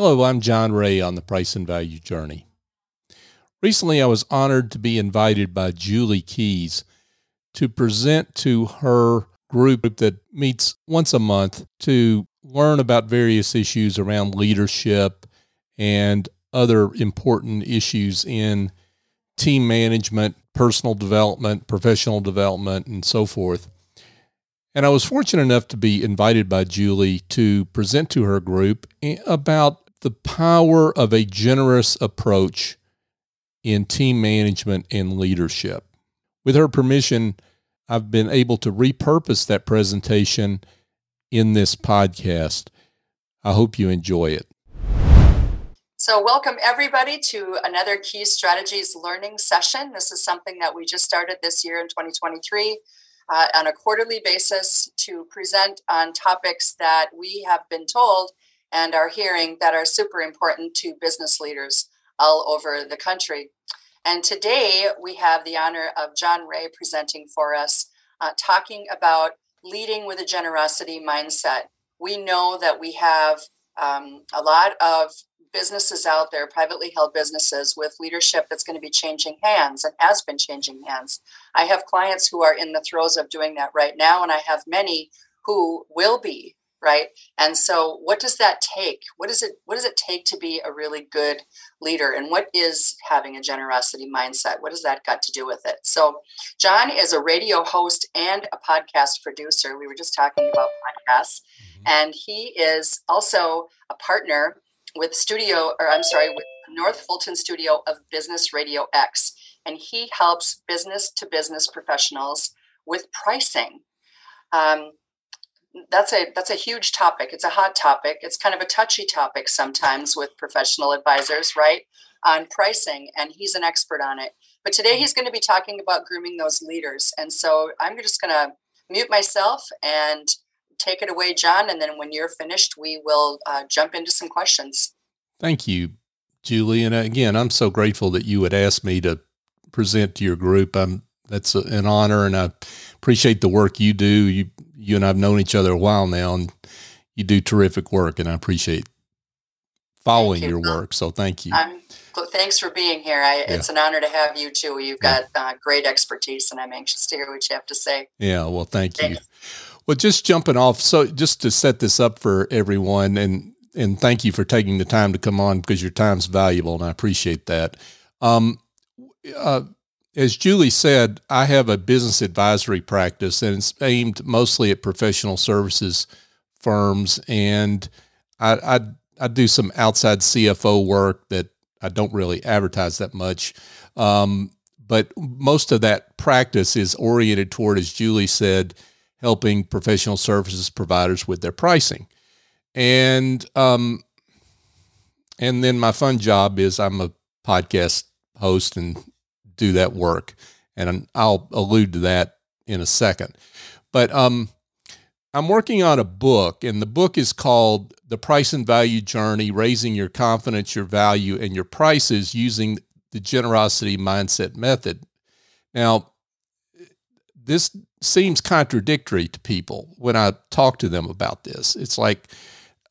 Hello, I'm John Ray on the Price and Value Journey. Recently, I was honored to be invited by Julie Keyes to present to her group that meets once a month to learn about various issues around leadership and other important issues in team management, personal development, professional development, and so forth. And I was fortunate enough to be invited by Julie to present to her group about the power of a generous approach in team management and leadership. With her permission, I've been able to repurpose that presentation in this podcast. I hope you enjoy it. So, welcome everybody to another KeyeStrategies learning session. This is something that we just started this year in 2023 uh, on a quarterly basis to present on topics that we have been told and are hearing that are super important to business leaders all over the country. And today we have the honor of John Ray presenting for us, uh, talking about leading with a generosity mindset. We know that we have um, a lot of businesses out there, privately held businesses with leadership that's going to be changing hands and has been changing hands. I have clients who are in the throes of doing that right now, and I have many who will be right? And so what does that take? What does it what does it take to be a really good leader? And what is having a generosity mindset? What does that got to do with it? So john is a radio host and a podcast producer. We were just talking about podcasts. Mm-hmm. and he is also a partner with studio or i'm sorry with north fulton studio of business radio x. And he helps business to business professionals with pricing. Um, that's a that's a huge topic. It's a hot topic. It's kind of a touchy topic sometimes with professional advisors, right? On pricing, and he's an expert on it. But today he's going to be talking about grooming those leaders. And so I'm just going to mute myself and take it away, John. And then when you're finished, we will uh, jump into some questions. Thank you, Julie. And again, I'm so grateful that you would ask me to present to your group. I'm that's an honor, and I appreciate the work you do. You you and I've known each other a while now, and you do terrific work, and I appreciate following you. your work. So thank you. I'm, thanks for being here. I, yeah. It's an honor to have you too. You've got uh, great expertise, and I'm anxious to hear what you have to say. Yeah, well, thank thanks. you. Well, just jumping off, so just to set this up for everyone, and and thank you for taking the time to come on because your time's valuable, and I appreciate that. Um, uh, as Julie said, I have a business advisory practice and it's aimed mostly at professional services firms. And I, I, I do some outside CFO work that I don't really advertise that much. Um, but most of that practice is oriented toward, as Julie said, helping professional services providers with their pricing. And um, and then my fun job is I'm a podcast host and do that work. And I'll allude to that in a second. But um, I'm working on a book, and the book is called The Price and Value Journey Raising Your Confidence, Your Value, and Your Prices Using the Generosity Mindset Method. Now, this seems contradictory to people when I talk to them about this. It's like,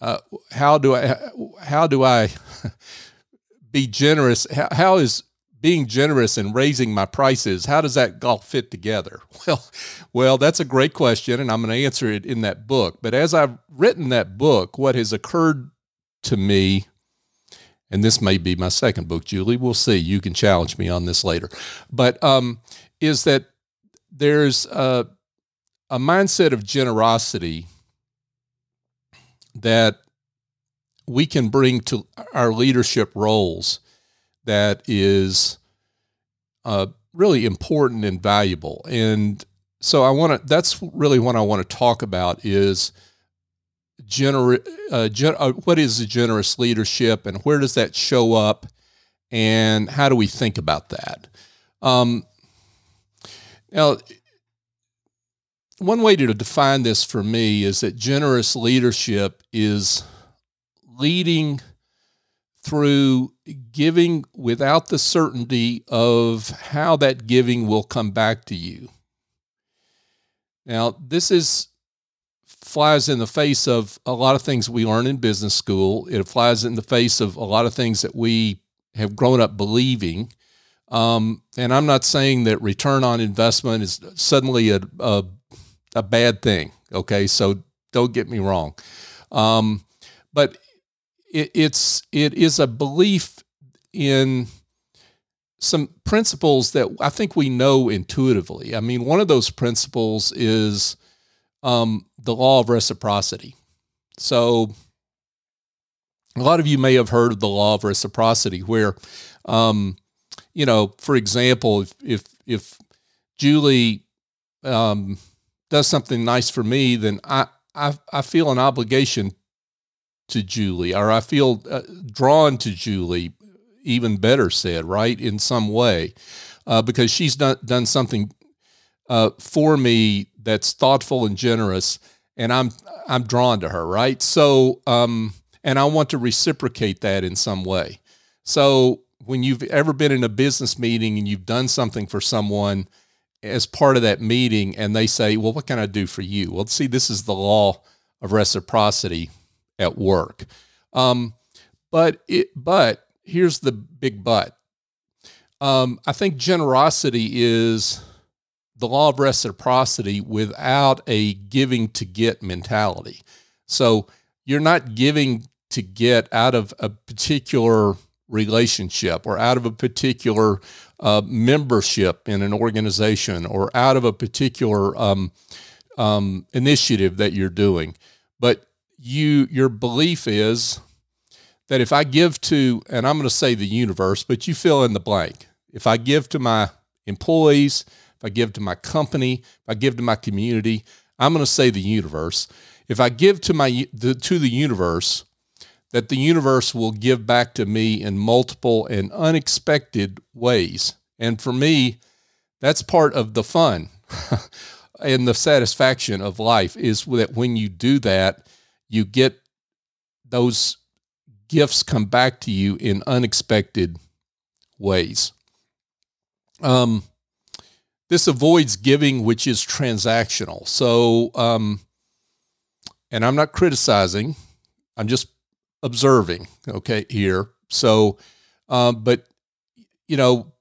uh, how do I, how do I be generous? How, how is being generous and raising my prices, how does that all fit together? Well, well, that's a great question, and I'm going to answer it in that book. But as I've written that book, what has occurred to me, and this may be my second book, Julie, we'll see. You can challenge me on this later. But um, is that there's a, a mindset of generosity that we can bring to our leadership roles that is uh, really important and valuable. And so I want to, that's really what I want to talk about is gener- uh, gen- uh, what is generous leadership and where does that show up and how do we think about that? Um, now, one way to define this for me is that generous leadership is leading – through giving without the certainty of how that giving will come back to you. Now, this is flies in the face of a lot of things we learn in business school. It flies in the face of a lot of things that we have grown up believing. Um, and I'm not saying that return on investment is suddenly a, a, a bad thing. Okay. So don't get me wrong. Um, but it, it's, it is a belief in some principles that I think we know intuitively. I mean, one of those principles is um, the law of reciprocity. So, a lot of you may have heard of the law of reciprocity, where, um, you know, for example, if if, if Julie um, does something nice for me, then I, I I feel an obligation to Julie, or I feel uh, drawn to Julie. Even better said, right in some way, uh, because she's done done something uh, for me that's thoughtful and generous, and I'm I'm drawn to her, right? So, um, and I want to reciprocate that in some way. So, when you've ever been in a business meeting and you've done something for someone as part of that meeting, and they say, "Well, what can I do for you?" Well, see, this is the law of reciprocity at work. Um, but it, but here's the big but. Um, I think generosity is the law of reciprocity without a giving to get mentality. So you're not giving to get out of a particular relationship or out of a particular uh, membership in an organization or out of a particular um, um, initiative that you're doing. But you, your belief is that if I give to, and I'm going to say the universe, but you fill in the blank. If I give to my employees, if I give to my company, if I give to my community, I'm going to say the universe. If I give to my the, to the universe, that the universe will give back to me in multiple and unexpected ways. And for me, that's part of the fun and the satisfaction of life is that when you do that, you get those gifts come back to you in unexpected ways. Um, this avoids giving, which is transactional. So, um, and I'm not criticizing, I'm just observing, okay, here. So, um, but, you know,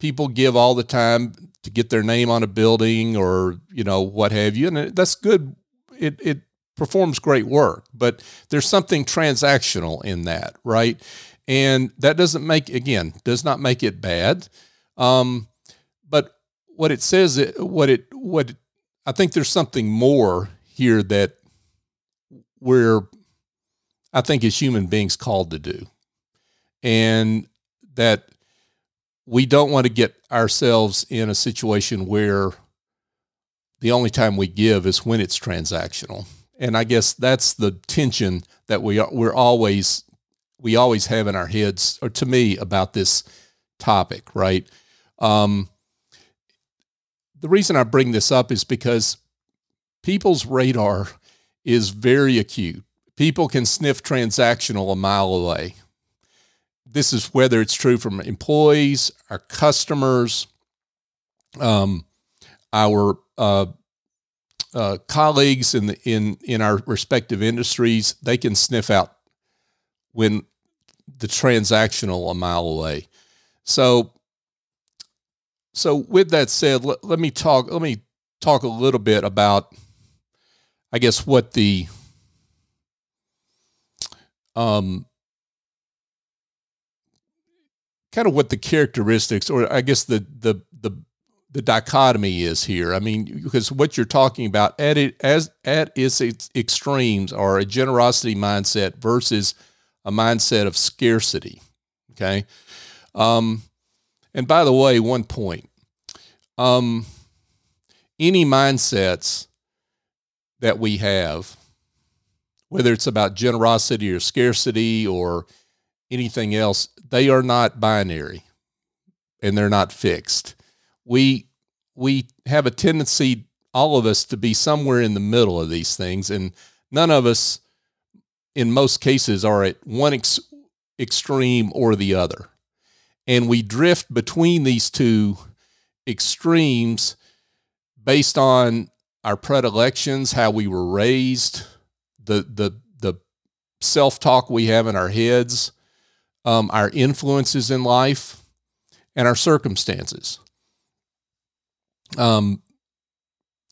people give all the time to get their name on a building or, you know, what have you. And that's good. It, it performs great work, but there's something transactional in that, right? And that doesn't make, again, does not make it bad. Um, but what it says, what it, what I think there's something more here that we're, I think, as human beings called to do. And that we don't want to get ourselves in a situation where the only time we give is when it's transactional. And I guess that's the tension that we we're always we always have in our heads, or to me, about this topic, right? Um, the reason I bring this up is because people's radar is very acute. People can sniff transactional a mile away. This is whether it's true from employees, our customers, um, our uh, uh, colleagues in the in in our respective industries. They can sniff out when the transactional a mile away. So so with that said, let, let me talk. Let me talk a little bit about, I guess, what the um, kind of what the characteristics, or I guess the the the the dichotomy is here. I mean, because what you're talking about at it as at its extremes are a generosity mindset versus a mindset of scarcity. Okay. Um, and by the way, one point um, any mindsets that we have, whether it's about generosity or scarcity or anything else, they are not binary and they're not fixed. We we have a tendency, all of us, to be somewhere in the middle of these things, and none of us, in most cases, are at one ex- extreme or the other and we drift between these two extremes based on our predilections, how we were raised, the the the self talk we have in our heads, um, our influences in life, and our circumstances. Um,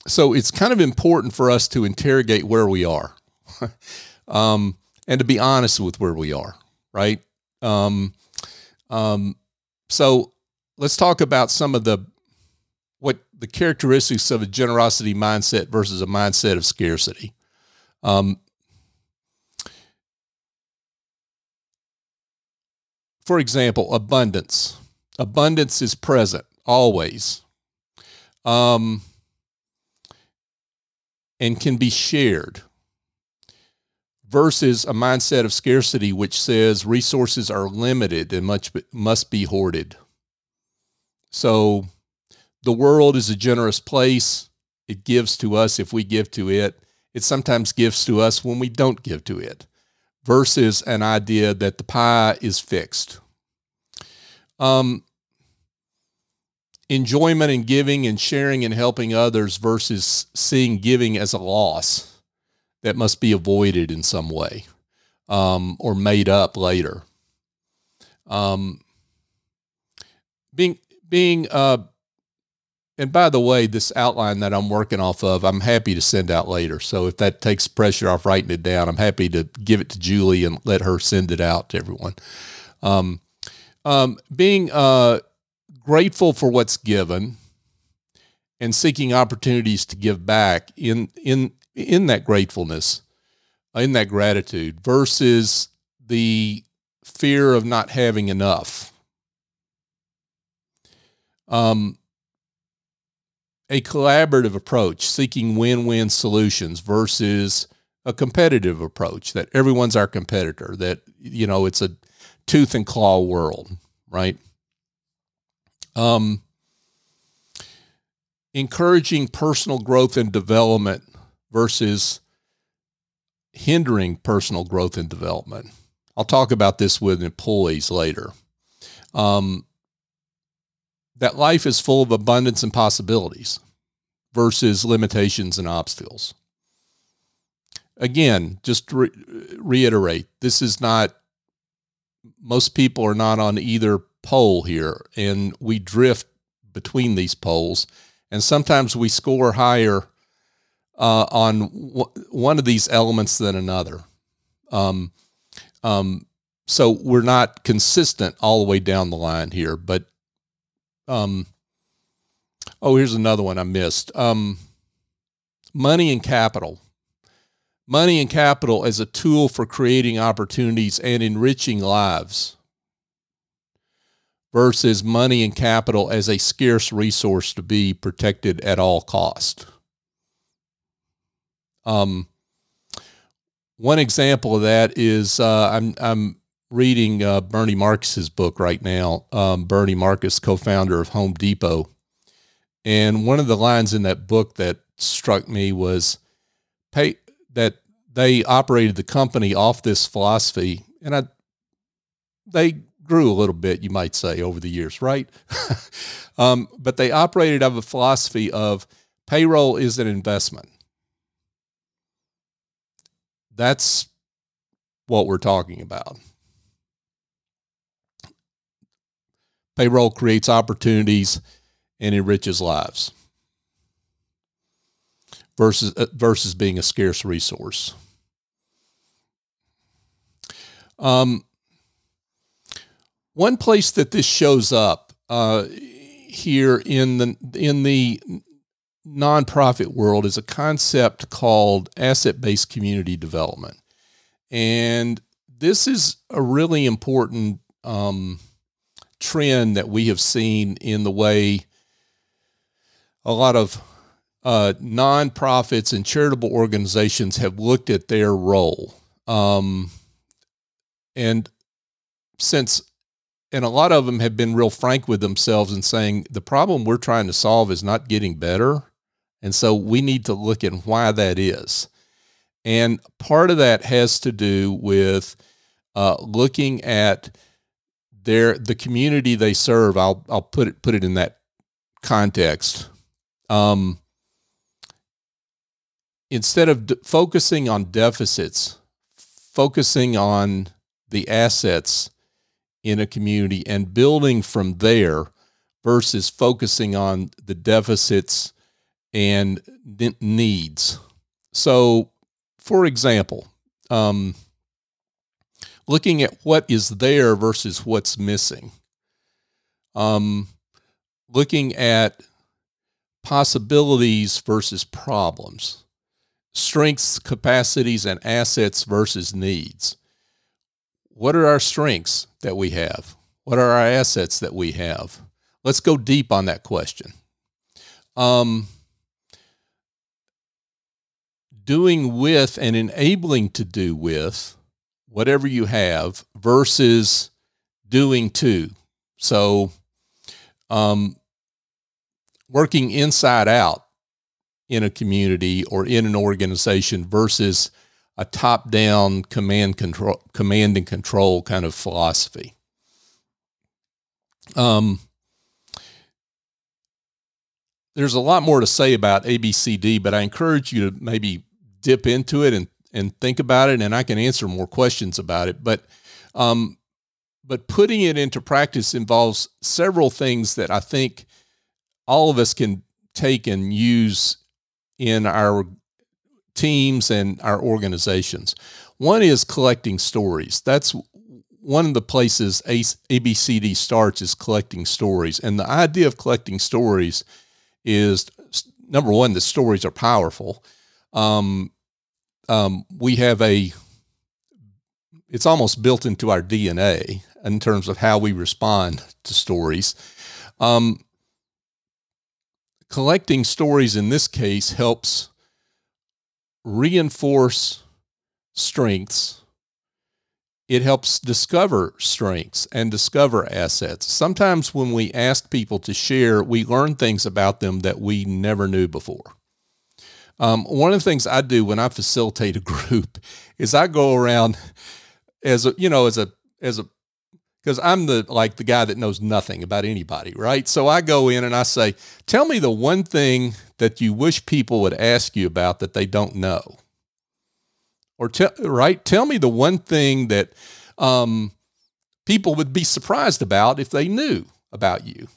so it's kind of important for us to interrogate where we are, um, and to be honest with where we are, right? Um, um, so let's talk about some of the what the characteristics of a generosity mindset versus a mindset of scarcity. Um, for example, abundance. Abundance is present always, um, and can be shared. Versus a mindset of scarcity, which says resources are limited and much must be hoarded. So, the world is a generous place. It gives to us if we give to it it sometimes gives to us when we don't give to it, versus an idea that the pie is fixed. Um, enjoyment in giving and sharing and helping others versus seeing giving as a loss that must be avoided in some way um, or made up later. Um, being being uh, and by the way, this outline that I'm working off of, I'm happy to send out later. So if that takes pressure off writing it down, I'm happy to give it to Julie and let her send it out to everyone. Um, um, being uh, grateful for what's given and seeking opportunities to give back in in in that gratefulness, in that gratitude, versus the fear of not having enough. Um, a collaborative approach, seeking win win solutions versus a competitive approach that everyone's our competitor, that, you know, it's a tooth and claw world, right? Um, encouraging personal growth and development versus hindering personal growth and development. I'll talk about this with employees later. Um, that life is full of abundance and possibilities versus limitations and obstacles. Again, just re- reiterate, this is not, most people are not on either pole here, and we drift between these poles. And sometimes we score higher uh, on w- one of these elements than another. Um, um, so we're not consistent all the way down the line here, but um, oh, here's another one I missed. Um, money and capital. Money and capital as a tool for creating opportunities and enriching lives versus money and capital as a scarce resource to be protected at all cost. Um, one example of that is uh, I'm I'm reading uh, Bernie Marcus's book right now. Um, Bernie Marcus, co-founder of Home Depot, and one of the lines in that book that struck me was, "Pay that they operated the company off this philosophy, and I they grew a little bit, you might say, over the years, right? um, but they operated out of a philosophy of payroll is an investment. That's what we're talking about. Payroll creates opportunities and enriches lives versus uh, versus being a scarce resource. Um, one place that this shows up uh, here in the in the nonprofit world is a concept called asset-based community development, and this is a really important um, trend that we have seen in the way a lot of uh, nonprofits and charitable organizations have looked at their role. Um, and since, and a lot of them have been real frank with themselves and saying the problem we're trying to solve is not getting better. And so we need to look at why that is. And part of that has to do with uh, looking at their the community they serve. I'll I'll put it put it in that context. Um, instead of focusing on deficits, focusing on the assets in a community and building from there versus focusing on the deficits and needs. So, for example, um, looking at what is there versus what's missing, um, looking at possibilities versus problems, strengths, capacities, and assets versus needs. What are our strengths that we have? What are our assets that we have? Let's go deep on that question. Um, doing with and enabling to do with whatever you have versus doing to. So, um, working inside out in a community or in an organization versus a top down command control command and control kind of philosophy. Um, there's a lot more to say about ABCD, but I encourage you to maybe dip into it and and think about it, and I can answer more questions about it. But um, but putting it into practice involves several things that I think all of us can take and use in our teams and our organizations. One is collecting stories. That's one of the places ABCD starts is collecting stories. And the idea of collecting stories is number one, the stories are powerful. Um, um, we have a, it's almost built into our DNA in terms of how we respond to stories. Um, collecting stories in this case helps reinforce strengths. It helps discover strengths and discover assets. Sometimes when we ask people to share, we learn things about them that we never knew before. Um, one of the things I do when I facilitate a group is I go around as a, you know, as a, as a because I'm the like the guy that knows nothing about anybody, right? So I go in and I say, "Tell me the one thing that you wish people would ask you about that they don't know." Or tell right, tell me the one thing that um, people would be surprised about if they knew about you.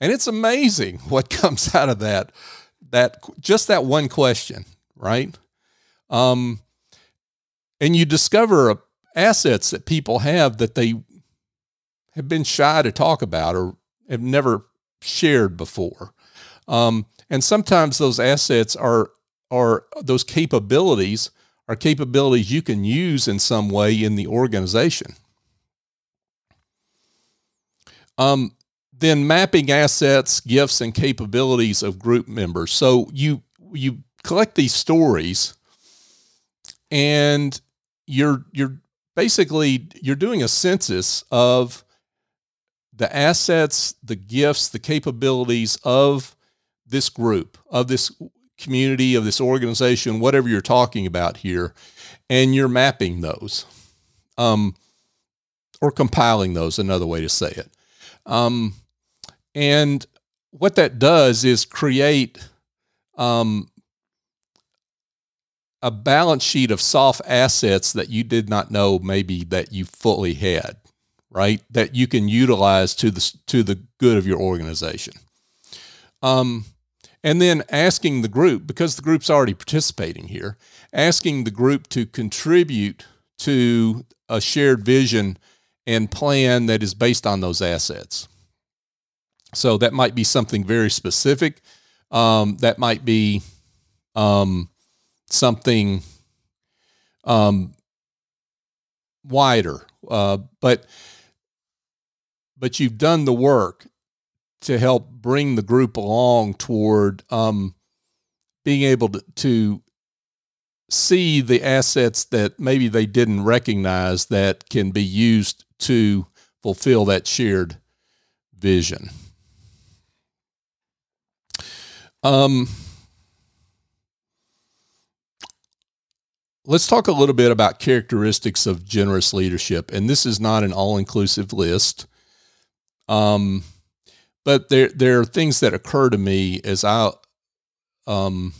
And it's amazing what comes out of that that just that one question, right? Um, and you discover assets that people have that they have been shy to talk about or have never shared before. Um, and sometimes those assets are are those capabilities are capabilities you can use in some way in the organization. Um, then mapping assets, gifts, and capabilities of group members. So you you collect these stories, and you're you're basically you're doing a census of the assets, the gifts, the capabilities of this group, of this community, of this organization, whatever you're talking about here, and you're mapping those, um, or compiling those, another way to say it. Um, and what that does is create um, a balance sheet of soft assets that you did not know maybe that you fully had right? That you can utilize to the to the good of your organization. Um, and then asking the group because the group's already participating here, asking the group to contribute to a shared vision and plan that is based on those assets. So that might be something very specific. Um, that might be um, something um, wider. Uh, but but you've done the work to help bring the group along toward um, being able to, to see the assets that maybe they didn't recognize that can be used to fulfill that shared vision. Um, let's talk a little bit about characteristics of generous leadership. And this is not an all inclusive list. Um, but there there are things that occur to me as I um,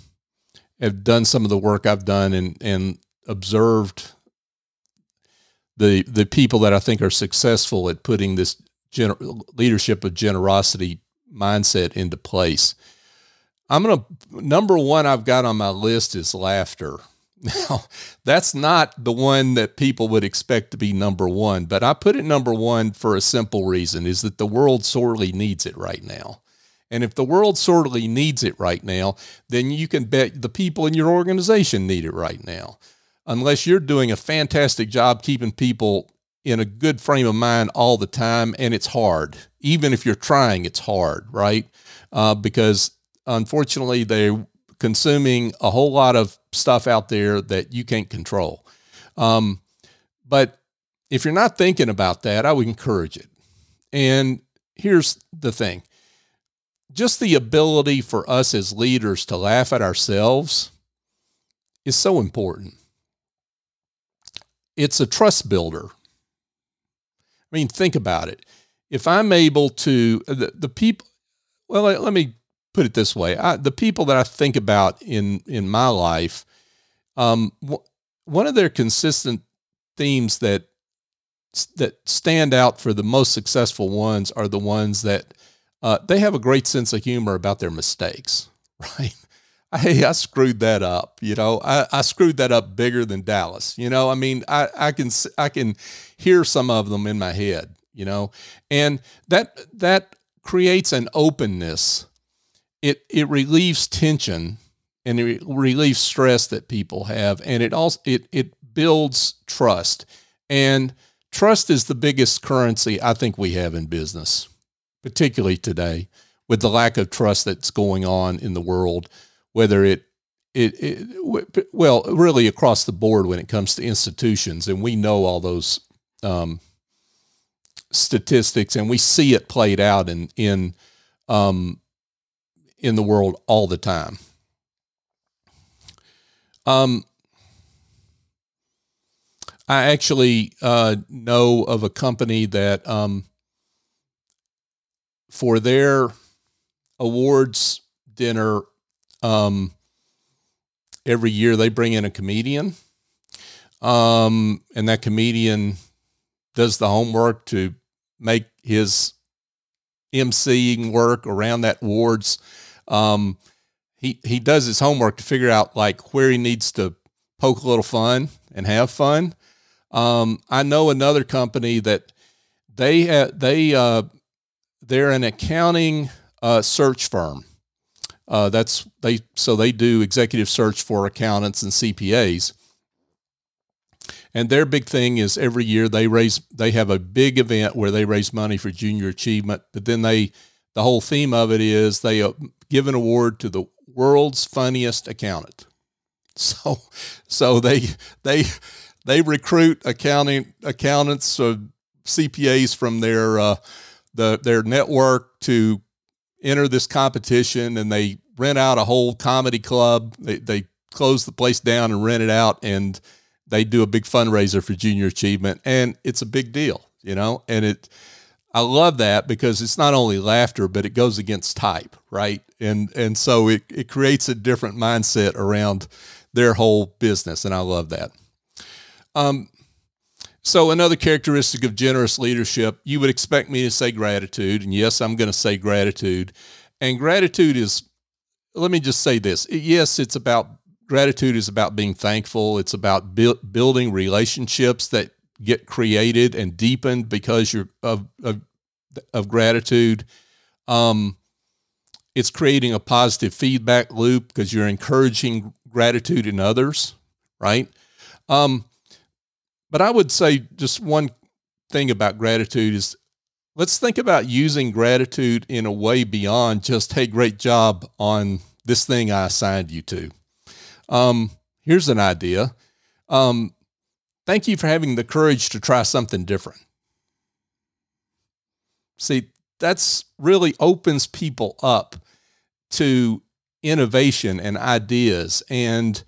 have done some of the work I've done and and observed the the people that I think are successful at putting this gener- leadership of generosity mindset into place. I'm to number 1 I've got on my list is laughter. Now, that's not the one that people would expect to be number 1, but I put it number 1 for a simple reason is that the world sorely needs it right now. And if the world sorely needs it right now, then you can bet the people in your organization need it right now. Unless you're doing a fantastic job keeping people in a good frame of mind all the time, and it's hard. Even if you're trying, it's hard, right? Uh, because unfortunately, they're consuming a whole lot of stuff out there that you can't control. Um, but if you're not thinking about that, I would encourage it. And here's the thing just the ability for us as leaders to laugh at ourselves is so important. It's a trust builder. I mean, think about it. If I'm able to, the, the people, well, let, let, me put it this way I, the people that I think about in, in my life, um, w- one of their consistent themes that that stand out for the most successful ones are the ones that uh, they have a great sense of humor about their mistakes, right? Hey, I screwed that up. You know, I, I screwed that up bigger than Dallas. You know, I mean, I, I can I can hear some of them in my head. You know, and that that creates an openness. It it relieves tension and it relieves stress that people have, and it also it it builds trust. And trust is the biggest currency I think we have in business particularly today, with the lack of trust that's going on in the world, whether it it, it well, really across the board when it comes to institutions, and we know all those um, statistics, and we see it played out in in um, in the world all the time. Um, I actually uh, know of a company that um, for their awards dinner um, every year they bring in a comedian um, and that comedian does the homework to make his emceeing work around that awards um, he he does his homework to figure out like where he needs to poke a little fun and have fun um, i know another company that they have they uh, they're an accounting uh, search firm. Uh, that's they so they do executive search for accountants and CPAs. And their big thing is every year they raise they have a big event where they raise money for junior achievement, but then they the whole theme of it is they uh, give an award to the world's funniest accountant. So so they they they recruit accounting accountants or CPAs from their uh, the their network to enter this competition and they rent out a whole comedy club. They, they close the place down and rent it out and they do a big fundraiser for junior achievement and it's a big deal, you know, and it, I love that because it's not only laughter, but it goes against type, right? And and so it, it creates a different mindset around their whole business, and I love that. Um, so, another characteristic of generous leadership, you would expect me to say gratitude. And yes, I'm going to say gratitude. And gratitude is, let me just say this yes, it's about gratitude is about being thankful, it's about bu- building relationships that get created and deepened because you're of, of, of gratitude. Um, it's creating a positive feedback loop because you're encouraging gratitude in others, right? Um, but I would say just one thing about gratitude is let's think about using gratitude in a way beyond just, hey, great job on this thing I assigned you to. Um, here's an idea. Um, thank you for having the courage to try something different. See, that's really opens people up to innovation and ideas. And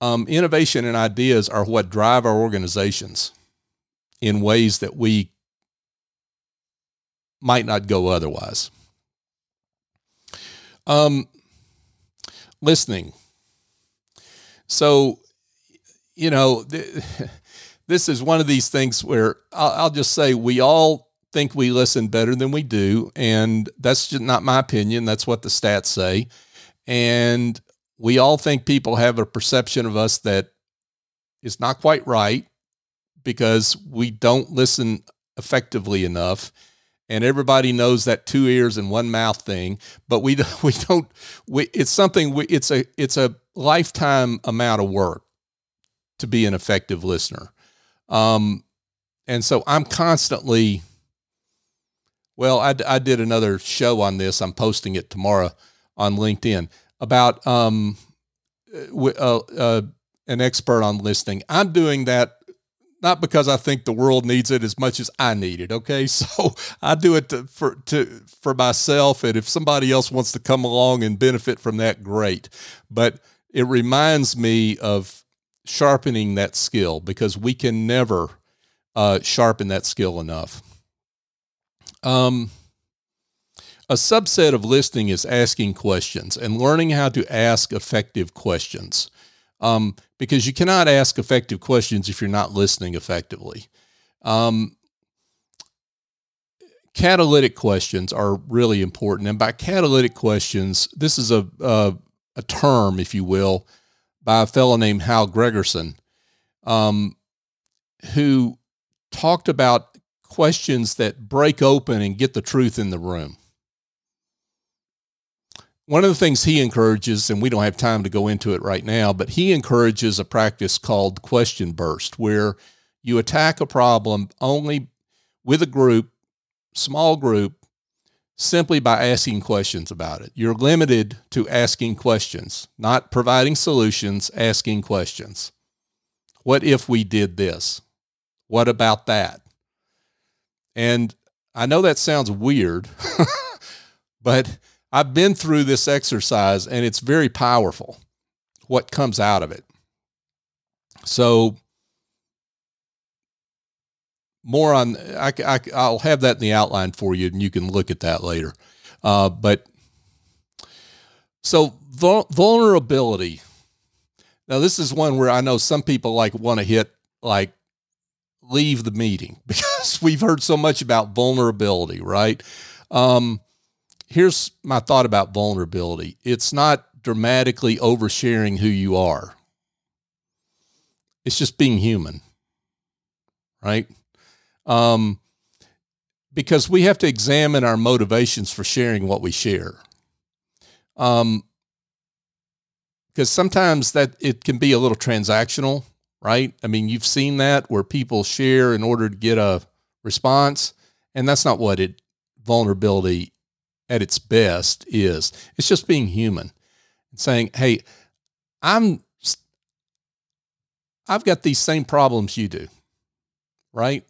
um, innovation and ideas are what drive our organizations in ways that we might not go otherwise. Um, listening. So, you know, th- this is one of these things where I'll, I'll, just say we all think we listen better than we do. And that's just not my opinion. That's what the stats say. And we all think people have a perception of us that is not quite right because we don't listen effectively enough and everybody knows that two ears and one mouth thing but we we don't we, it's something we, it's a it's a lifetime amount of work to be an effective listener um and so i'm constantly well i, I did another show on this i'm posting it tomorrow on linkedin about um uh, uh, uh, an expert on listening i'm doing that not because I think the world needs it as much as I need it. Okay, so I do it to, for to for myself, and if somebody else wants to come along and benefit from that, great. But it reminds me of sharpening that skill because we can never uh, sharpen that skill enough. Um, a subset of listening is asking questions and learning how to ask effective questions um, because you cannot ask effective questions if you're not listening effectively. Um, catalytic questions are really important. And by catalytic questions, this is a, a, a term, if you will, by a fellow named Hal Gregersen, um, who talked about questions that break open and get the truth in the room. One of the things he encourages, and we don't have time to go into it right now, but he encourages a practice called question burst, where you attack a problem only with a group, small group, simply by asking questions about it. You're limited to asking questions, not providing solutions, asking questions. What if we did this? What about that? And I know that sounds weird, but I've been through this exercise and it's very powerful what comes out of it. So, more on, I, I, will have that in the outline for you and you can look at that later. Uh, but so, vulnerability. Now, this is one where I know some people like want to hit like leave the meeting because we've heard so much about vulnerability, right? Um, here's my thought about vulnerability it's not dramatically oversharing who you are, it's just being human, right? Um, because we have to examine our motivations for sharing what we share. Um, because sometimes that it can be a little transactional, right? I mean, you've seen that where people share in order to get a response, and that's not what it vulnerability at its best is. It's just being human and saying, "Hey, I'm I've got these same problems you do." Right?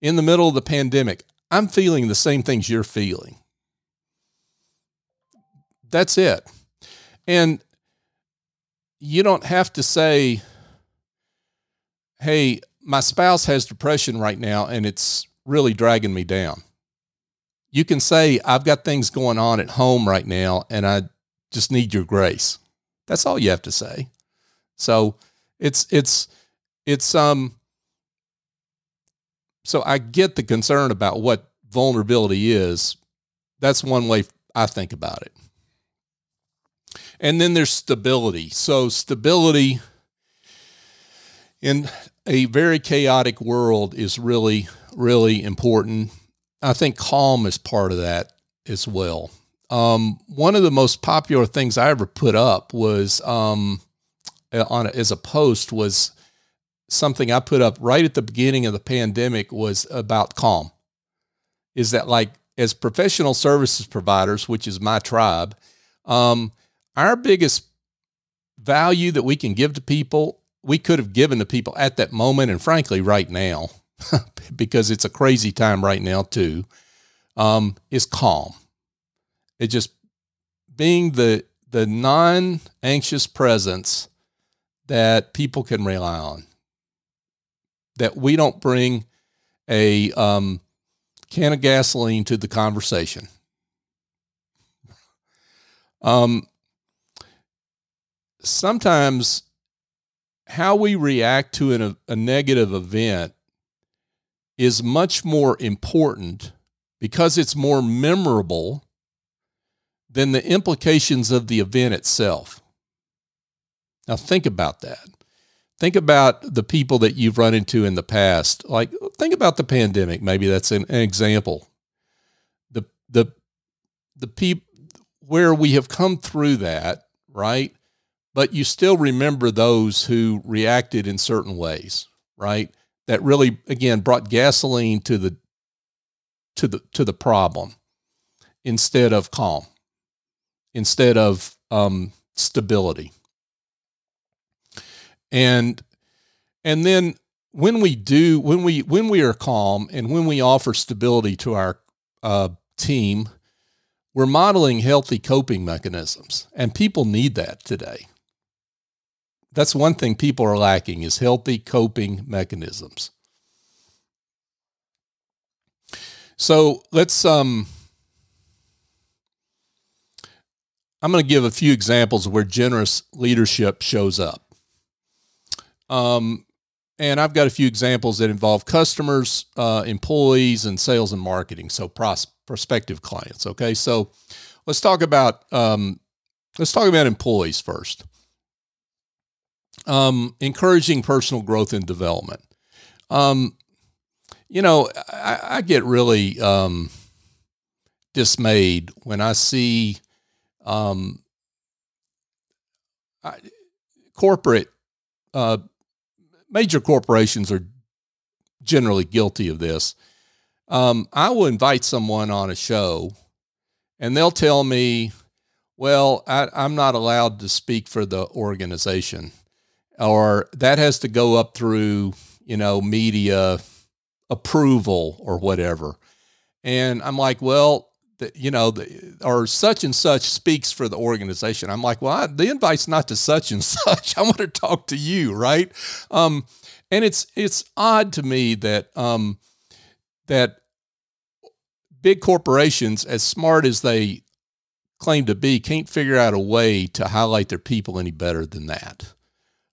In the middle of the pandemic, I'm feeling the same things you're feeling. That's it. And you don't have to say, "Hey, my spouse has depression right now and it's really dragging me down." you can say, I've got things going on at home right now and I just need your grace. That's all you have to say. So it's, it's, it's, um, so I get the concern about what vulnerability is. That's one way I think about it. And then there's stability. So stability in a very chaotic world is really, really important. I think calm is part of that as well. Um, one of the most popular things I ever put up was um, on a, as a post was something I put up right at the beginning of the pandemic was about calm. Is that like as professional services providers, which is my tribe, um, our biggest value that we can give to people, we could have given to people at that moment, and frankly, right now, because it's a crazy time right now too, um, is calm. It just being the the non anxious presence that people can rely on. That we don't bring a um, can of gasoline to the conversation. Um, sometimes how we react to an, a negative event is much more important because it's more memorable than the implications of the event itself. Now, think about that. Think about the people that you've run into in the past. Like, think about the pandemic. Maybe that's an, an example. The the the people where we have come through that, right? But you still remember those who reacted in certain ways, right? That really, again, brought gasoline to the to the to the problem instead of calm, instead of um, stability. And and then when we do when we when we are calm and when we offer stability to our uh, team, we're modeling healthy coping mechanisms, and people need that today. That's one thing people are lacking is healthy coping mechanisms. So let's um I'm going to give a few examples where generous leadership shows up. Um, and I've got a few examples that involve customers, uh, employees, and sales and marketing. So pros- prospective clients. Okay, so let's talk about um, let's talk about employees first. Um, encouraging personal growth and development. Um, you know, I, I get really um, dismayed when I see um, I, corporate uh, major corporations are generally guilty of this. Um, I will invite someone on a show and they'll tell me, well, I, I'm not allowed to speak for the organization, or that has to go up through, you know, media approval or whatever. And I'm like, well, the, you know, the, or such and such speaks for the organization. I'm like, well, I, the invite's not to such and such. I want to talk to you, right? Um, and it's it's odd to me that um, that big corporations, as smart as they claim to be, can't figure out a way to highlight their people any better than that.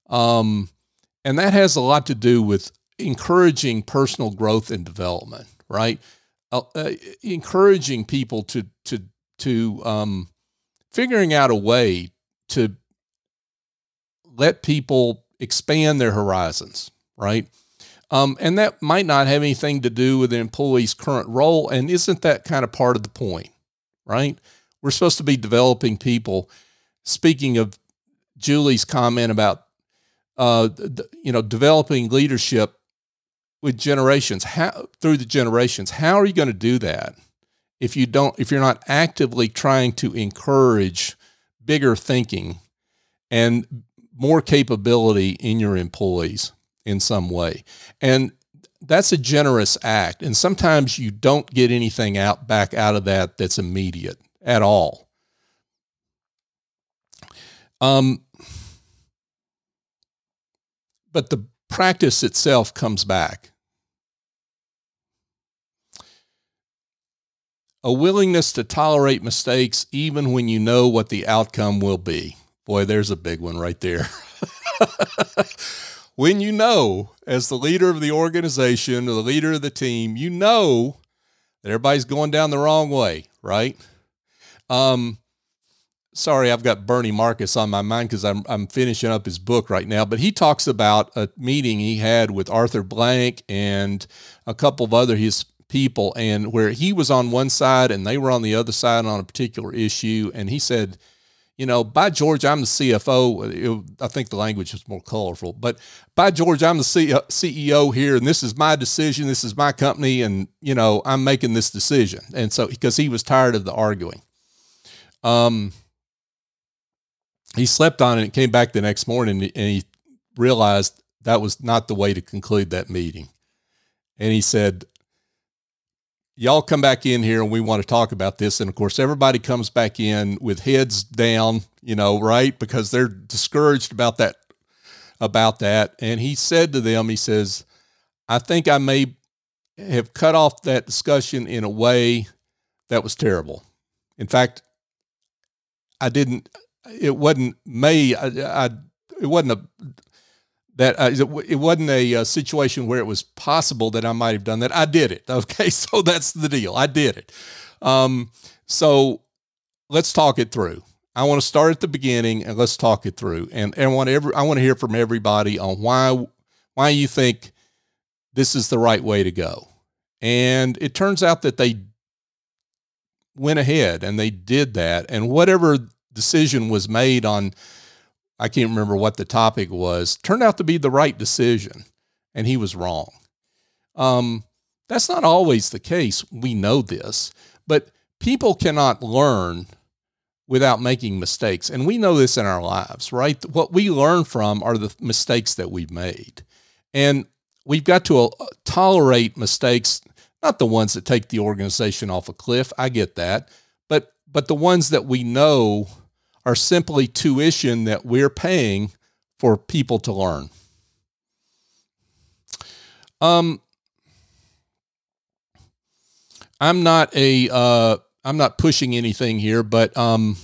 Um, and that has a lot to do with encouraging personal growth and development, right? Uh, uh, encouraging people to to to um, figuring out a way to let people expand their horizons, right? Um, and that might not have anything to do with the employee's current role. And isn't that kind of part of the point, right? We're supposed to be developing people. Speaking of Julie's comment about, uh, you know, developing leadership with generations, how through the generations, how are you going to do that if you don't, if you're not actively trying to encourage bigger thinking and more capability in your employees? in some way. And that's a generous act. And sometimes you don't get anything out back out of that that's immediate at all. Um, but the practice itself comes back. A willingness to tolerate mistakes even when you know what the outcome will be. Boy, there's a big one right there. when you know, as the leader of the organization or the leader of the team, you know that everybody's going down the wrong way, right? Um, sorry, I've got Bernie Marcus on my mind because I'm I'm finishing up his book right now. But he talks about a meeting he had with Arthur Blank and a couple of other his people, and where he was on one side and they were on the other side on a particular issue, and he said you know, by George, I'm the CFO. I think the language is more colorful, but by George, I'm the CEO here, and this is my decision. This is my company, and you know, I'm making this decision. And so, because he was tired of the arguing, um, he slept on it and came back the next morning, and he realized that was not the way to conclude that meeting. And he said, y'all come back in here and we want to talk about this. And of course, everybody comes back in with heads down, you know, right? Because they're discouraged about that, about that. And he said to them, he says, I think I may have cut off that discussion in a way that was terrible. In fact, I didn't, it wasn't me. I, I it wasn't a, that uh, it wasn't a, a, uh, situation where it was possible that I might have done that. I did it. Okay, so that's the deal. I did it. Um, so let's talk it through. I want to start at the beginning and let's talk it through. And, and want every I want to hear from everybody on why why you think this is the right way to go. And it turns out that they went ahead and they did that. And whatever decision was made on, I can't remember what the topic was, turned out to be the right decision. And he was wrong. Um, that's not always the case. We know this, but people cannot learn without making mistakes. And we know this in our lives, right? What we learn from are the mistakes that we've made. And we've got to uh, tolerate mistakes not the ones that take the organization off a cliff. I get that. But but the ones that we know are simply tuition that we're paying for people to learn. Um I'm not a uh I'm not pushing anything here, but um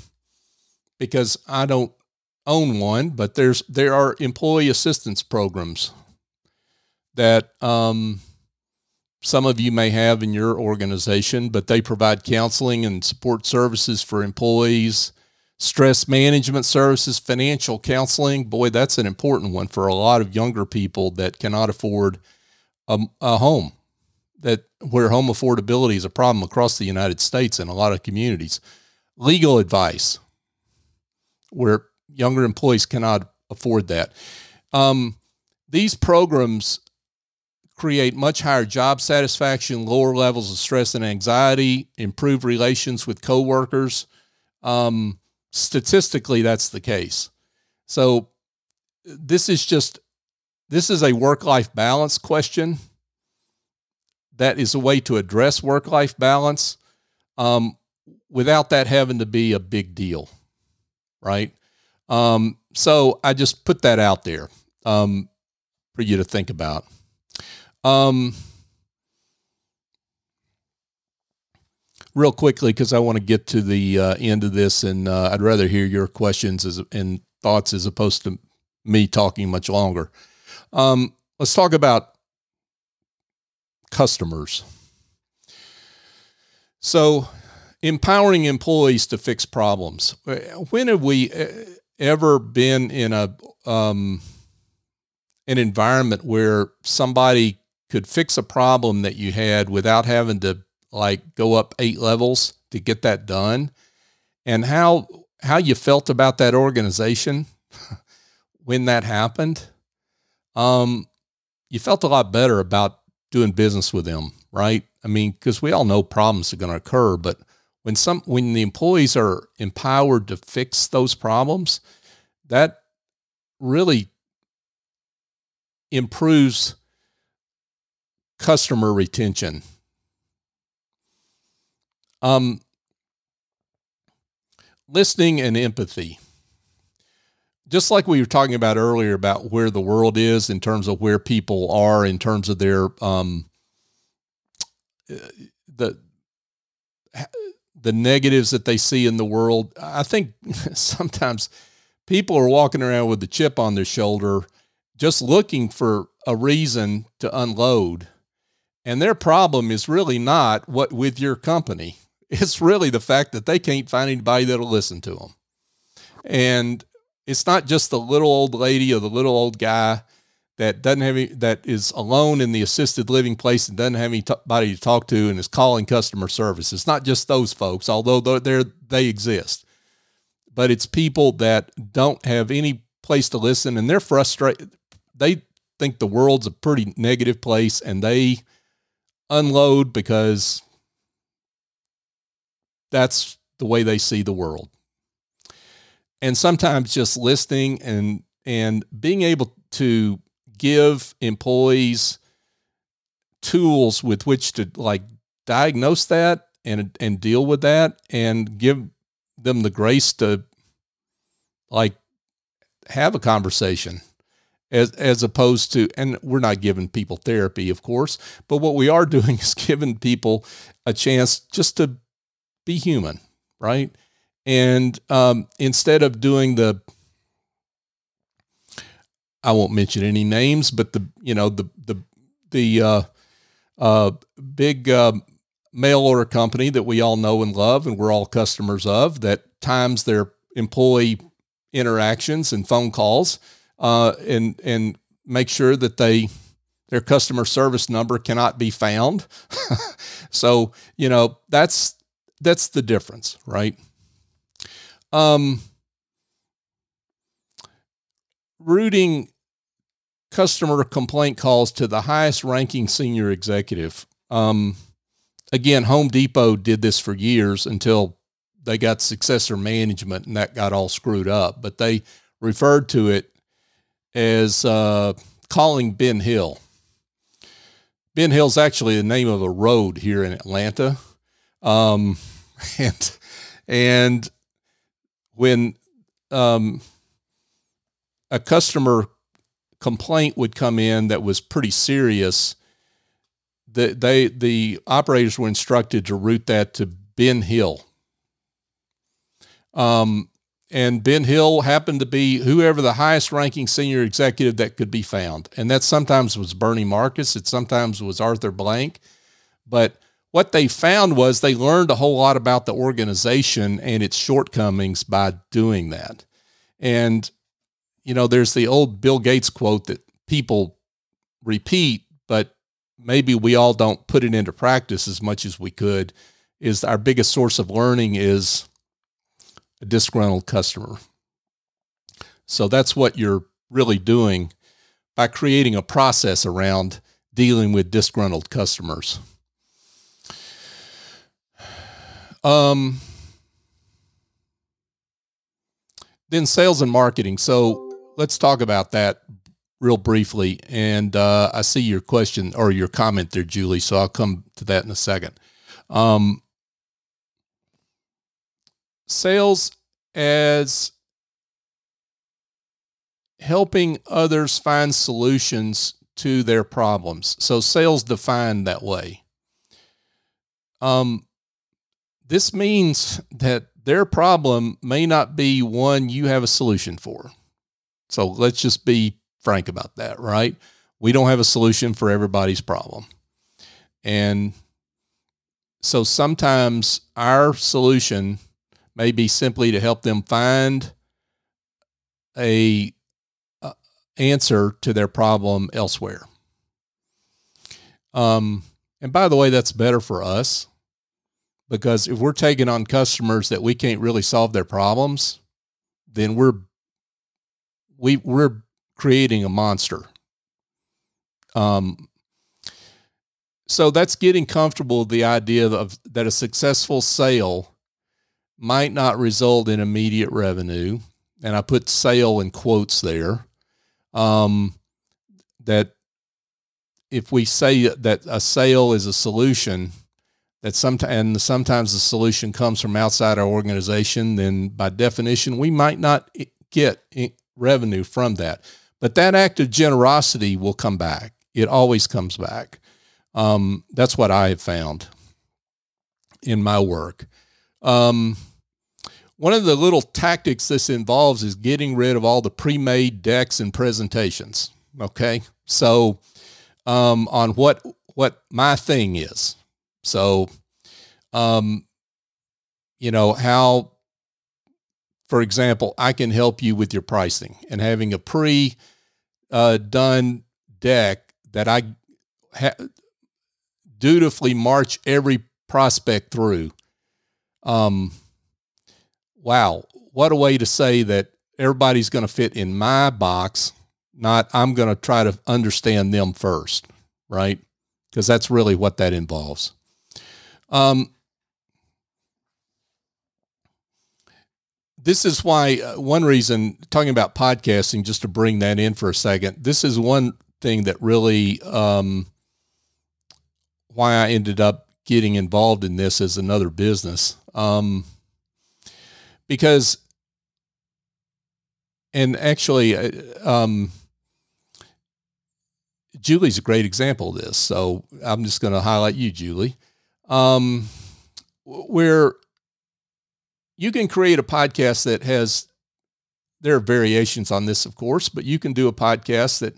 because I don't own one, but there's there are employee assistance programs that um some of you may have in your organization, but they provide counseling and support services for employees, stress management services, financial counseling. Boy, that's an important one for a lot of younger people that cannot afford a, a home. That where home affordability is a problem across the United States and a lot of communities. Legal advice, where younger employees cannot afford that. Um, these programs create much higher job satisfaction, lower levels of stress and anxiety, improve relations with coworkers. Um, statistically, that's the case. So this is just this is a work-life balance question. That is a way to address work-life balance um, without that having to be a big deal, right? Um, so I just put that out there um, for you to think about. Um, real quickly, because I want to get to the uh, end of this, and uh, I'd rather hear your questions as, and thoughts as opposed to me talking much longer. Um, let's talk about customers. So, empowering employees to fix problems. When have we uh, ever been in a um, an environment where somebody could fix a problem that you had without having to like go up eight levels to get that done? And how how you felt about that organization when that happened? Um you felt a lot better about doing business with them right? I mean because we all know problems are going to occur but when some when the employees are empowered to fix those problems that really improves customer retention. Um, listening and empathy. Just like we were talking about earlier about where the world is in terms of where people are in terms of their um, the the negatives that they see in the world. I think sometimes people are walking around with a chip on their shoulder, just looking for a reason to unload and their problem is really not what with your company. It's really the fact that they can't find anybody that'll listen to them. And it's not just the little old lady or the little old guy that doesn't have any, that is alone in the assisted living place and doesn't have anybody to talk to and is calling customer service. It's not just those folks, although they're, they exist, but it's people that don't have any place to listen and they're frustrated. They think the world's a pretty negative place and they unload because that's the way they see the world. And sometimes just listening and and being able to give employees tools with which to like diagnose that and and deal with that and give them the grace to like have a conversation as as opposed to and we're not giving people therapy of course but what we are doing is giving people a chance just to be human right and um, instead of doing the I won't mention any names, but the you know the the the uh, uh, big uh, mail order company that we all know and love, and we're all customers of, that times their employee interactions and phone calls, uh, and and make sure that they their customer service number cannot be found. so you know that's that's the difference, right? Um, routing customer complaint calls to the highest ranking senior executive. Um, again, Home Depot did this for years until they got successor management and that got all screwed up. But they referred to it as uh, calling Ben Hill. Ben Hill's actually the name of a road here in Atlanta. Um, and and when um, a customer complaint would come in that was pretty serious, the, they the operators were instructed to route that to Ben Hill. Um, and Ben Hill happened to be whoever the highest ranking senior executive that could be found. And that sometimes was Bernie Marcus, it sometimes was Arthur Blank. But what they found was they learned a whole lot about the organization and its shortcomings by doing that. And you know, there's the old Bill Gates quote that people repeat, but maybe we all don't put it into practice as much as we could. Is our biggest source of learning is a disgruntled customer. So that's what you're really doing by creating a process around dealing with disgruntled customers. Um, then sales and marketing. So let's talk about that real briefly. And uh, I see your question or your comment there, Julie. So I'll come to that in a second. Um, sales as helping others find solutions to their problems. So sales defined that way. Um, this means that their problem may not be one you have a solution for. So let's just be frank about that, right? We don't have a solution for everybody's problem. And so sometimes our solution may be simply to help them find a uh, answer to their problem elsewhere. Um, and by the way, that's better for us because if we're taking on customers that we can't really solve their problems, then we're we we're creating a monster. Um, so that's getting comfortable with the idea of that a successful sale might not result in immediate revenue, and I put sale in quotes there. Um, that if we say that a sale is a solution, that sometimes and sometimes the solution comes from outside our organization, then by definition we might not get revenue from that. But that act of generosity will come back. It always comes back. Um, that's what I have found in my work. Um, one of the little tactics this involves is getting rid of all the pre-made decks and presentations. Okay, so um, on what what my thing is. So, um, you know how for example, I can help you with your pricing and having a pre uh, done deck that I ha- dutifully march every prospect through. Um, wow, what a way to say that everybody's going to fit in my box, not I'm going to try to understand them first, right? Because that's really what that involves. Um, this is why uh, one reason talking about podcasting just to bring that in for a second this is one thing that really um, why i ended up getting involved in this as another business. Um, because and actually uh, um, julie's a great example of this so i'm just going to highlight you julie um, where you can create a podcast that has there are variations on this, of course, but you can do a podcast that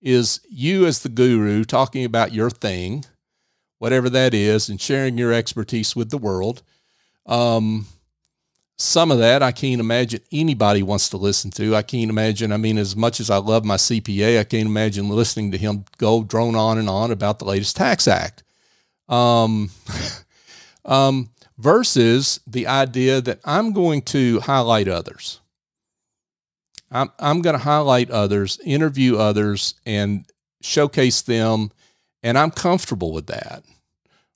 is you as the guru talking about your thing, whatever that is, and sharing your expertise with the world. Um, some of that I can't imagine anybody wants to listen to. I can't imagine, I mean, as much as I love my CPA, I can't imagine listening to him go drone on and on about the latest tax act. Um, um, versus the idea that I'm going to highlight others. I'm, I'm going to highlight others, interview others, and showcase them. And I'm comfortable with that,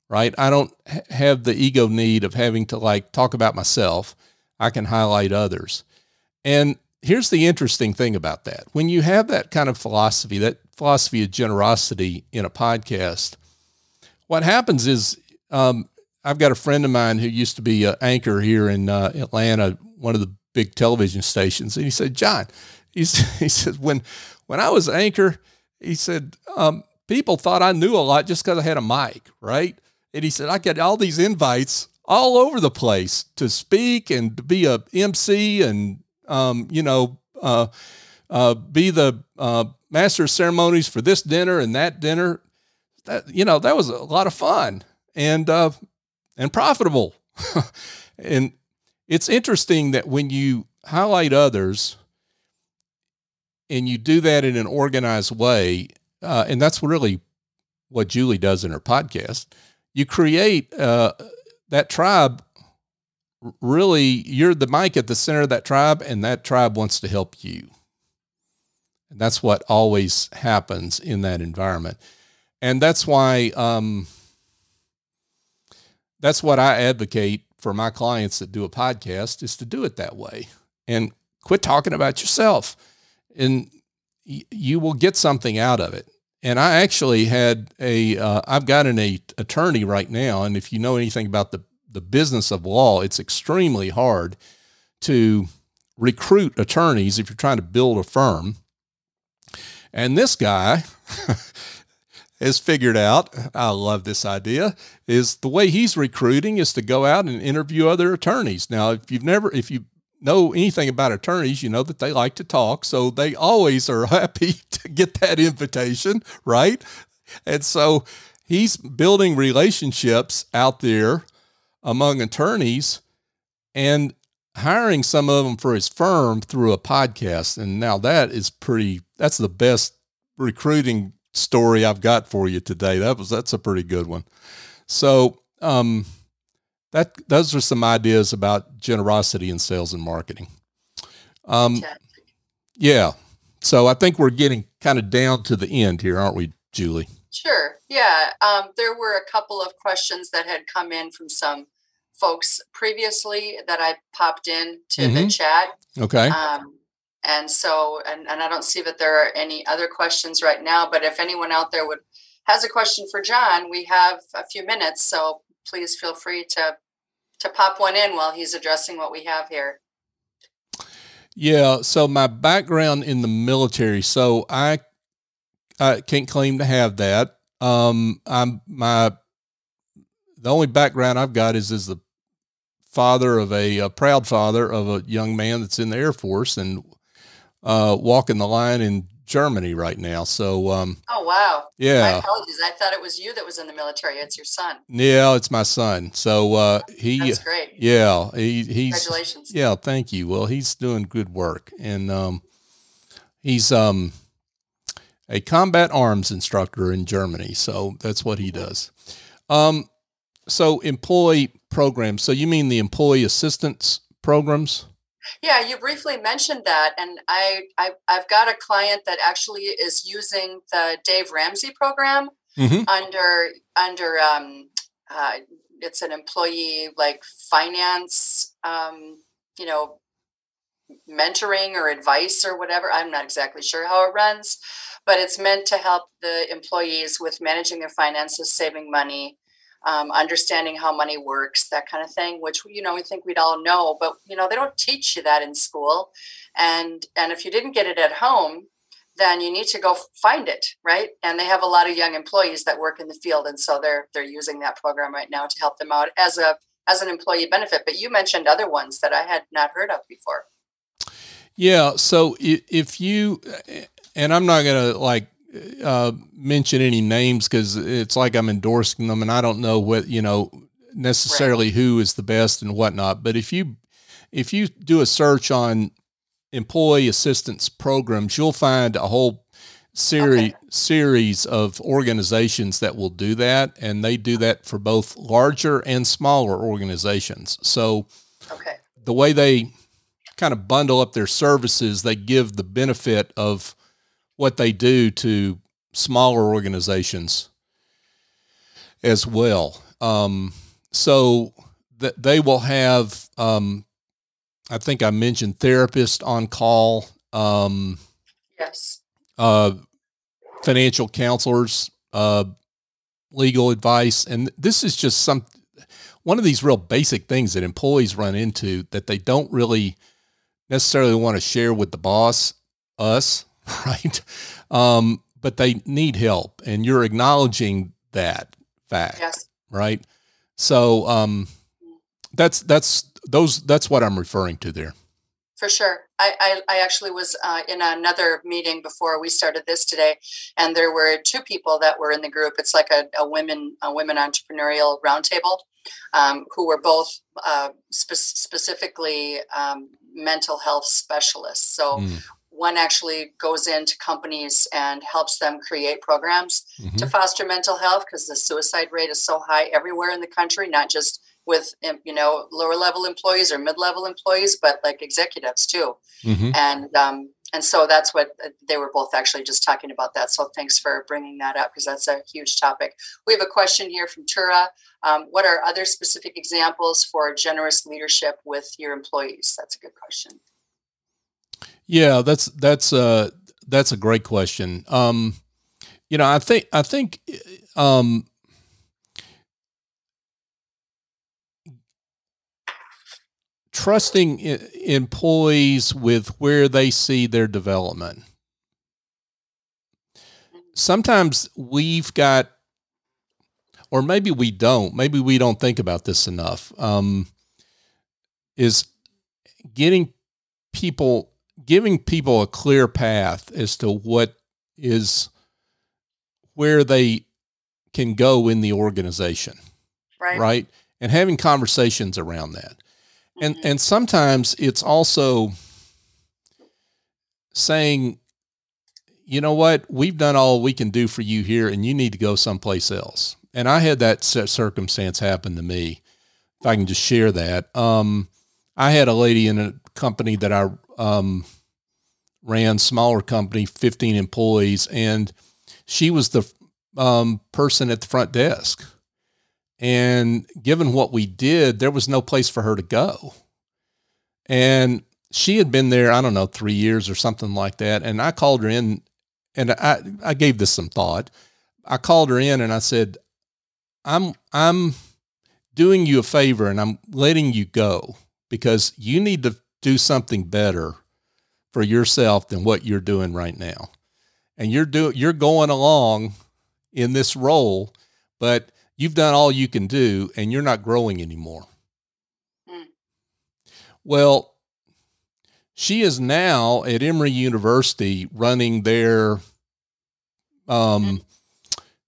right? I don't have the ego need of having to like talk about myself. I can highlight others. And here's the interesting thing about that when you have that kind of philosophy, that philosophy of generosity in a podcast, what happens is um, I've got a friend of mine who used to be an anchor here in uh, Atlanta, one of the big television stations. And he said, John, he, he said, when, when I was anchor, he said, um, people thought I knew a lot just because I had a mic, right? And he said, I get all these invites all over the place to speak and to be a MC and, um, you know, uh, uh, be the uh, master of ceremonies for this dinner and that dinner. That, you know, that was a lot of fun and, uh, and profitable. and it's interesting that when you highlight others and you do that in an organized way, uh, and that's really what Julie does in her podcast, you create uh, that tribe. Really, you're the mic at the center of that tribe, and that tribe wants to help you. And that's what always happens in that environment. And that's why, um, that's what I advocate for my clients that do a podcast is to do it that way. And quit talking about yourself. And you will get something out of it. And i actually had a have uh, got an a, attorney right now. And if you know anything about the, the business of law it's extremely hard to recruit attorneys if you're trying to build a firm. And this guy has figured out, I love this idea, is the way he's recruiting is to go out and interview other attorneys. Now, if you've never, if you know anything about attorneys, you know that they like to talk. So they always are happy to get that invitation, right? And so he's building relationships out there among attorneys and hiring some of them for his firm through a podcast. And now that is pretty, that's the best recruiting story I've got for you today. That was that's a pretty good one. So um, that those are some ideas about generosity in sales and marketing. Um, yeah. So I think we're getting kind of down to the end here, aren't we, Julie? Sure. Yeah. Um, there were a couple of questions that had come in from some folks previously that I popped in to mm-hmm. the chat. Okay. Um, and so, and, and I don't see that there are any other questions right now, but if anyone out there would has a question for John, we have a few minutes. So please feel free to to pop one in while he's addressing what we have here. Yeah. So my background in the military. So I I can't claim to have that. Um, I'm my the only background I've got is as the father of a, a proud father of a young man that's in the Air Force, and uh, walking the line in Germany right now. So, um, oh wow, yeah. My apologies. I thought it was you that was in the military. It's your son. Yeah, it's my son. So uh, he, that's great. Yeah, he, he's congratulations. Yeah, thank you. Well, he's doing good work, and um, he's um, a combat arms instructor in Germany. So that's what he does. Um, so employee programs. So you mean the employee assistance programs? Yeah, you briefly mentioned that, and I, I have got a client that actually is using the Dave Ramsey program mm-hmm. under under um, uh, it's an employee like finance, um, you know, mentoring or advice or whatever. I'm not exactly sure how it runs, but it's meant to help the employees with managing their finances, saving money, um, understanding how money works, that kind of thing, which you know we think we'd all know, but you know they don't teach you that in school, and and if you didn't get it at home, then you need to go find it, right? And they have a lot of young employees that work in the field, and so they're they're using that program right now to help them out as a as an employee benefit. But you mentioned other ones that I had not heard of before. Yeah. So if you, and I'm not to like uh, mention any names because it's like I'm endorsing them, and I don't know what you know necessarily right. who is the best and whatnot. But if you if you do a search on employee assistance programs, you'll find a whole series okay. series of organizations that will do that, and they do that for both larger and smaller organizations. So, okay. the way they kind of bundle up their services, they give the benefit of what they do to smaller organizations as well. Um, so that they will have, um, I think I mentioned therapist on call. Um, yes. Uh, financial counselors, uh, legal advice, and this is just some one of these real basic things that employees run into that they don't really necessarily want to share with the boss, us, right? Um, but they need help, and you're acknowledging that fact, yes. right? So um, that's that's those that's what I'm referring to there. For sure. I, I, I actually was uh, in another meeting before we started this today, and there were two people that were in the group. It's like a, a women a women entrepreneurial roundtable, um, who were both uh, spe- specifically um, mental health specialists. So mm. One actually goes into companies and helps them create programs mm-hmm. to foster mental health because the suicide rate is so high everywhere in the country, not just with you know lower level employees or mid level employees, but like executives too. Mm-hmm. And um, and so that's what uh, they were both actually just talking about that. So thanks for bringing that up because that's a huge topic. We have a question here from Tura. Um, what are other specific examples for generous leadership with your employees? That's a good question. Yeah, that's that's uh that's a great question. Um, you know, I think I think um, trusting employees with where they see their development. Sometimes we've got, or maybe we don't, maybe we don't think about this enough, um, is getting people, giving people a clear path as to what is where they can go in the organization. Right. Right. And having conversations around that and mm-hmm. and sometimes it's also saying you know what we've done all we can do for you here and you need to go someplace else and i had that circumstance happen to me if i can just share that um, i had a lady in a company that i um, ran smaller company 15 employees and she was the um, person at the front desk and given what we did, there was no place for her to go. And she had been there, I don't know, three years or something like that. And I called her in and I, I gave this some thought. I called her in and I said, I'm, I'm doing you a favor and I'm letting you go because you need to do something better for yourself than what you're doing right now. And you're doing, you're going along in this role, but you've done all you can do and you're not growing anymore. Mm. Well, she is now at Emory University running their um, mm.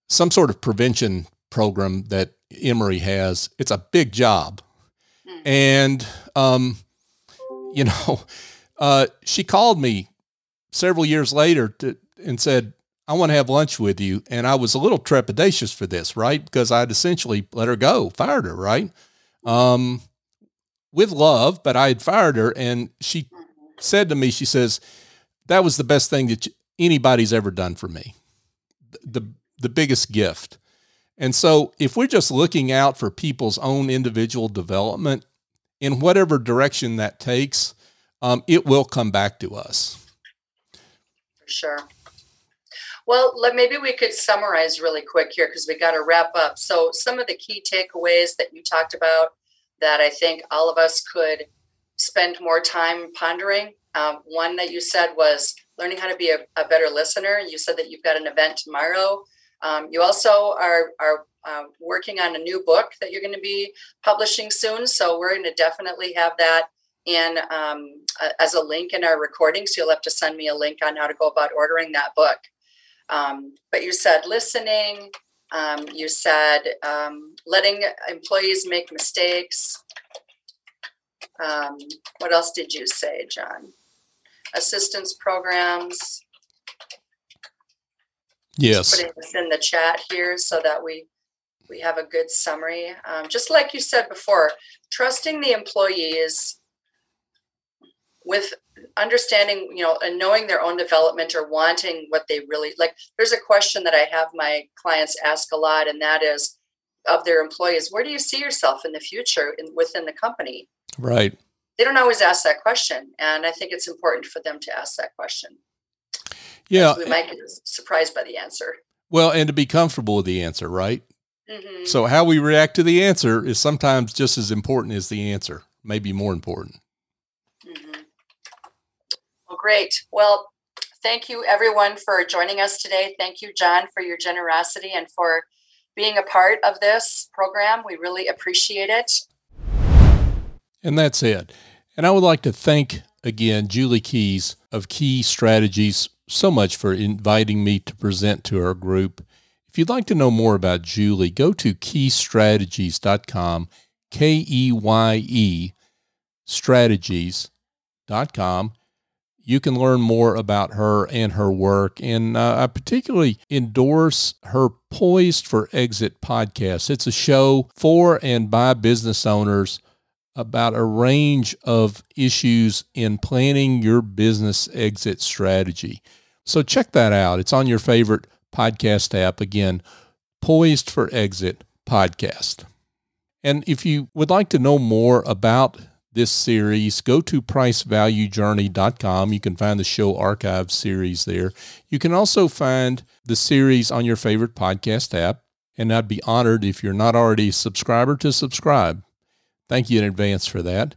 some sort of prevention program that Emory has. It's a big job. Mm. And, um, you know, uh, she called me several years later to, and said, I want to have lunch with you. And I was a little trepidatious for this, right? Because I'd essentially let her go, fired her, right? Um, with love, but I had fired her. And she said to me, she says, that was the best thing that anybody's ever done for me. The, the biggest gift. And so if we're just looking out for people's own individual development in whatever direction that takes, um, it will come back to us. For sure. Well, let, maybe we could summarize really quick here because we got to wrap up. So, some of the key takeaways that you talked about that I think all of us could spend more time pondering. Um, one that you said was learning how to be a, a, better listener. You said that you've got an event tomorrow. Um, you also are are uh, working on a new book that you're going to be publishing soon. So we're going to definitely have that in um, as a link in our recording. So you'll have to send me a link on how to go about ordering that book. Um, but you said listening. Um, you said um, letting employees make mistakes. Um, what else did you say, John? Assistance programs. Yes. Putting this in the chat here so that we we have a good summary. Um, just like you said before, trusting the employees with understanding, you know, and knowing their own development or wanting what they really like. There's a question that I have my clients ask a lot, and that is of their employees, where do you see yourself in the future in, within the company? Right. They don't always ask that question, and I think it's important for them to ask that question. Yeah. we might get surprised by the answer. Well, and to be comfortable with the answer, right? Mm-hmm. So how we react to the answer is sometimes just as important as the answer, maybe more important. Mm-hmm. Well, great. Well, thank you everyone for joining us today. Thank you, John, for your generosity and for being a part of this program. We really appreciate it. And that's it. And I would like to thank again Julie Keyes of KeyeStrategies so much for inviting me to present to our group. If you'd like to know more about Julie, go to keyestrategies.com, K E Y E strategies.com. You can learn more about her and her work. And uh, I particularly endorse her Poised for Exit podcast. It's a show for and by business owners about a range of issues in planning your business exit strategy. So check that out. It's on your favorite podcast app. Again, Poised for Exit podcast. And if you would like to know more about this series, go to pricevaluejourney.com. You can find the show archive series there. You can also find the series on your favorite podcast app. And I'd be honored if you're not already a subscriber to subscribe. Thank you in advance for that.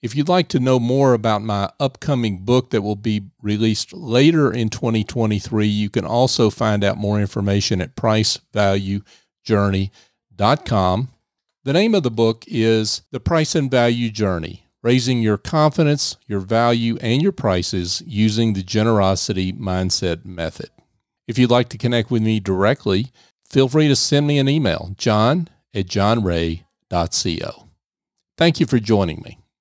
If you'd like to know more about my upcoming book that will be released later in 2023, you can also find out more information at pricevaluejourney.com. The name of the book is The Price and Value Journey Raising Your Confidence, Your Value, and Your Prices Using the Generosity Mindset Method. If you'd like to connect with me directly, feel free to send me an email, john at johnray.co. Thank you for joining me.